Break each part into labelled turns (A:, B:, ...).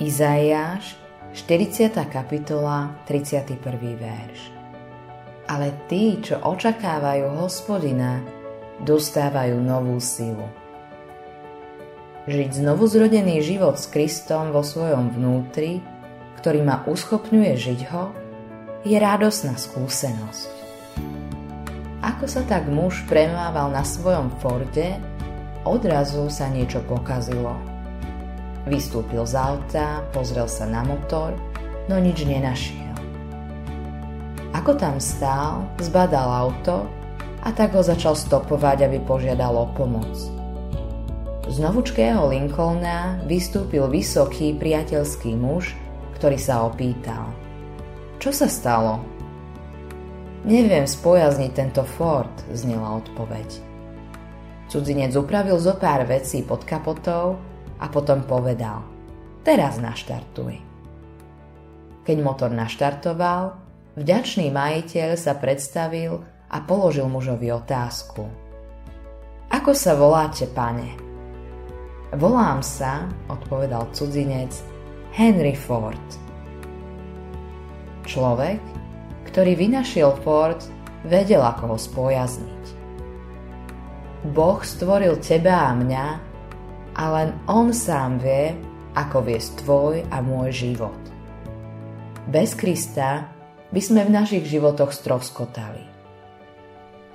A: Izaiáš, 40. kapitola, 31. verš. Ale tí, čo očakávajú hospodina, dostávajú novú silu. Žiť znovu zrodený život s Kristom vo svojom vnútri, ktorý ma uschopňuje žiť ho, je radosná skúsenosť. Ako sa tak muž premával na svojom Forde, odrazu sa niečo pokazilo – Vystúpil z auta, pozrel sa na motor, no nič nenašiel. Ako tam stál, zbadal auto a tak ho začal stopovať, aby požiadal o pomoc. Z novučkého Lincolna vystúpil vysoký priateľský muž, ktorý sa opýtal. Čo sa stalo? Neviem spojazniť tento Ford, znela odpoveď. Cudzinec upravil zo pár vecí pod kapotou a potom povedal Teraz naštartuj. Keď motor naštartoval, vďačný majiteľ sa predstavil a položil mužovi otázku. Ako sa voláte, pane? Volám sa, odpovedal cudzinec, Henry Ford. Človek, ktorý vynašiel Ford, vedel, ako ho spojazniť. Boh stvoril teba a mňa a len On sám vie, ako viesť tvoj a môj život. Bez Krista by sme v našich životoch stroskotali.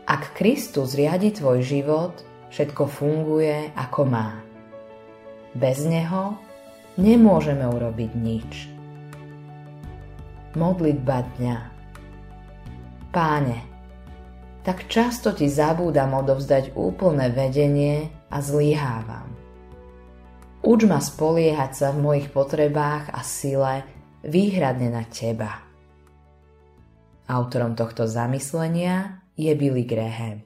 A: Ak Kristus riadi tvoj život, všetko funguje ako má. Bez Neho nemôžeme urobiť nič. Modlitba dňa Páne, tak často ti zabúdam odovzdať úplné vedenie a zlyhávam. Uč ma spoliehať sa v mojich potrebách a sile výhradne na teba. Autorom tohto zamyslenia je Billy Graham.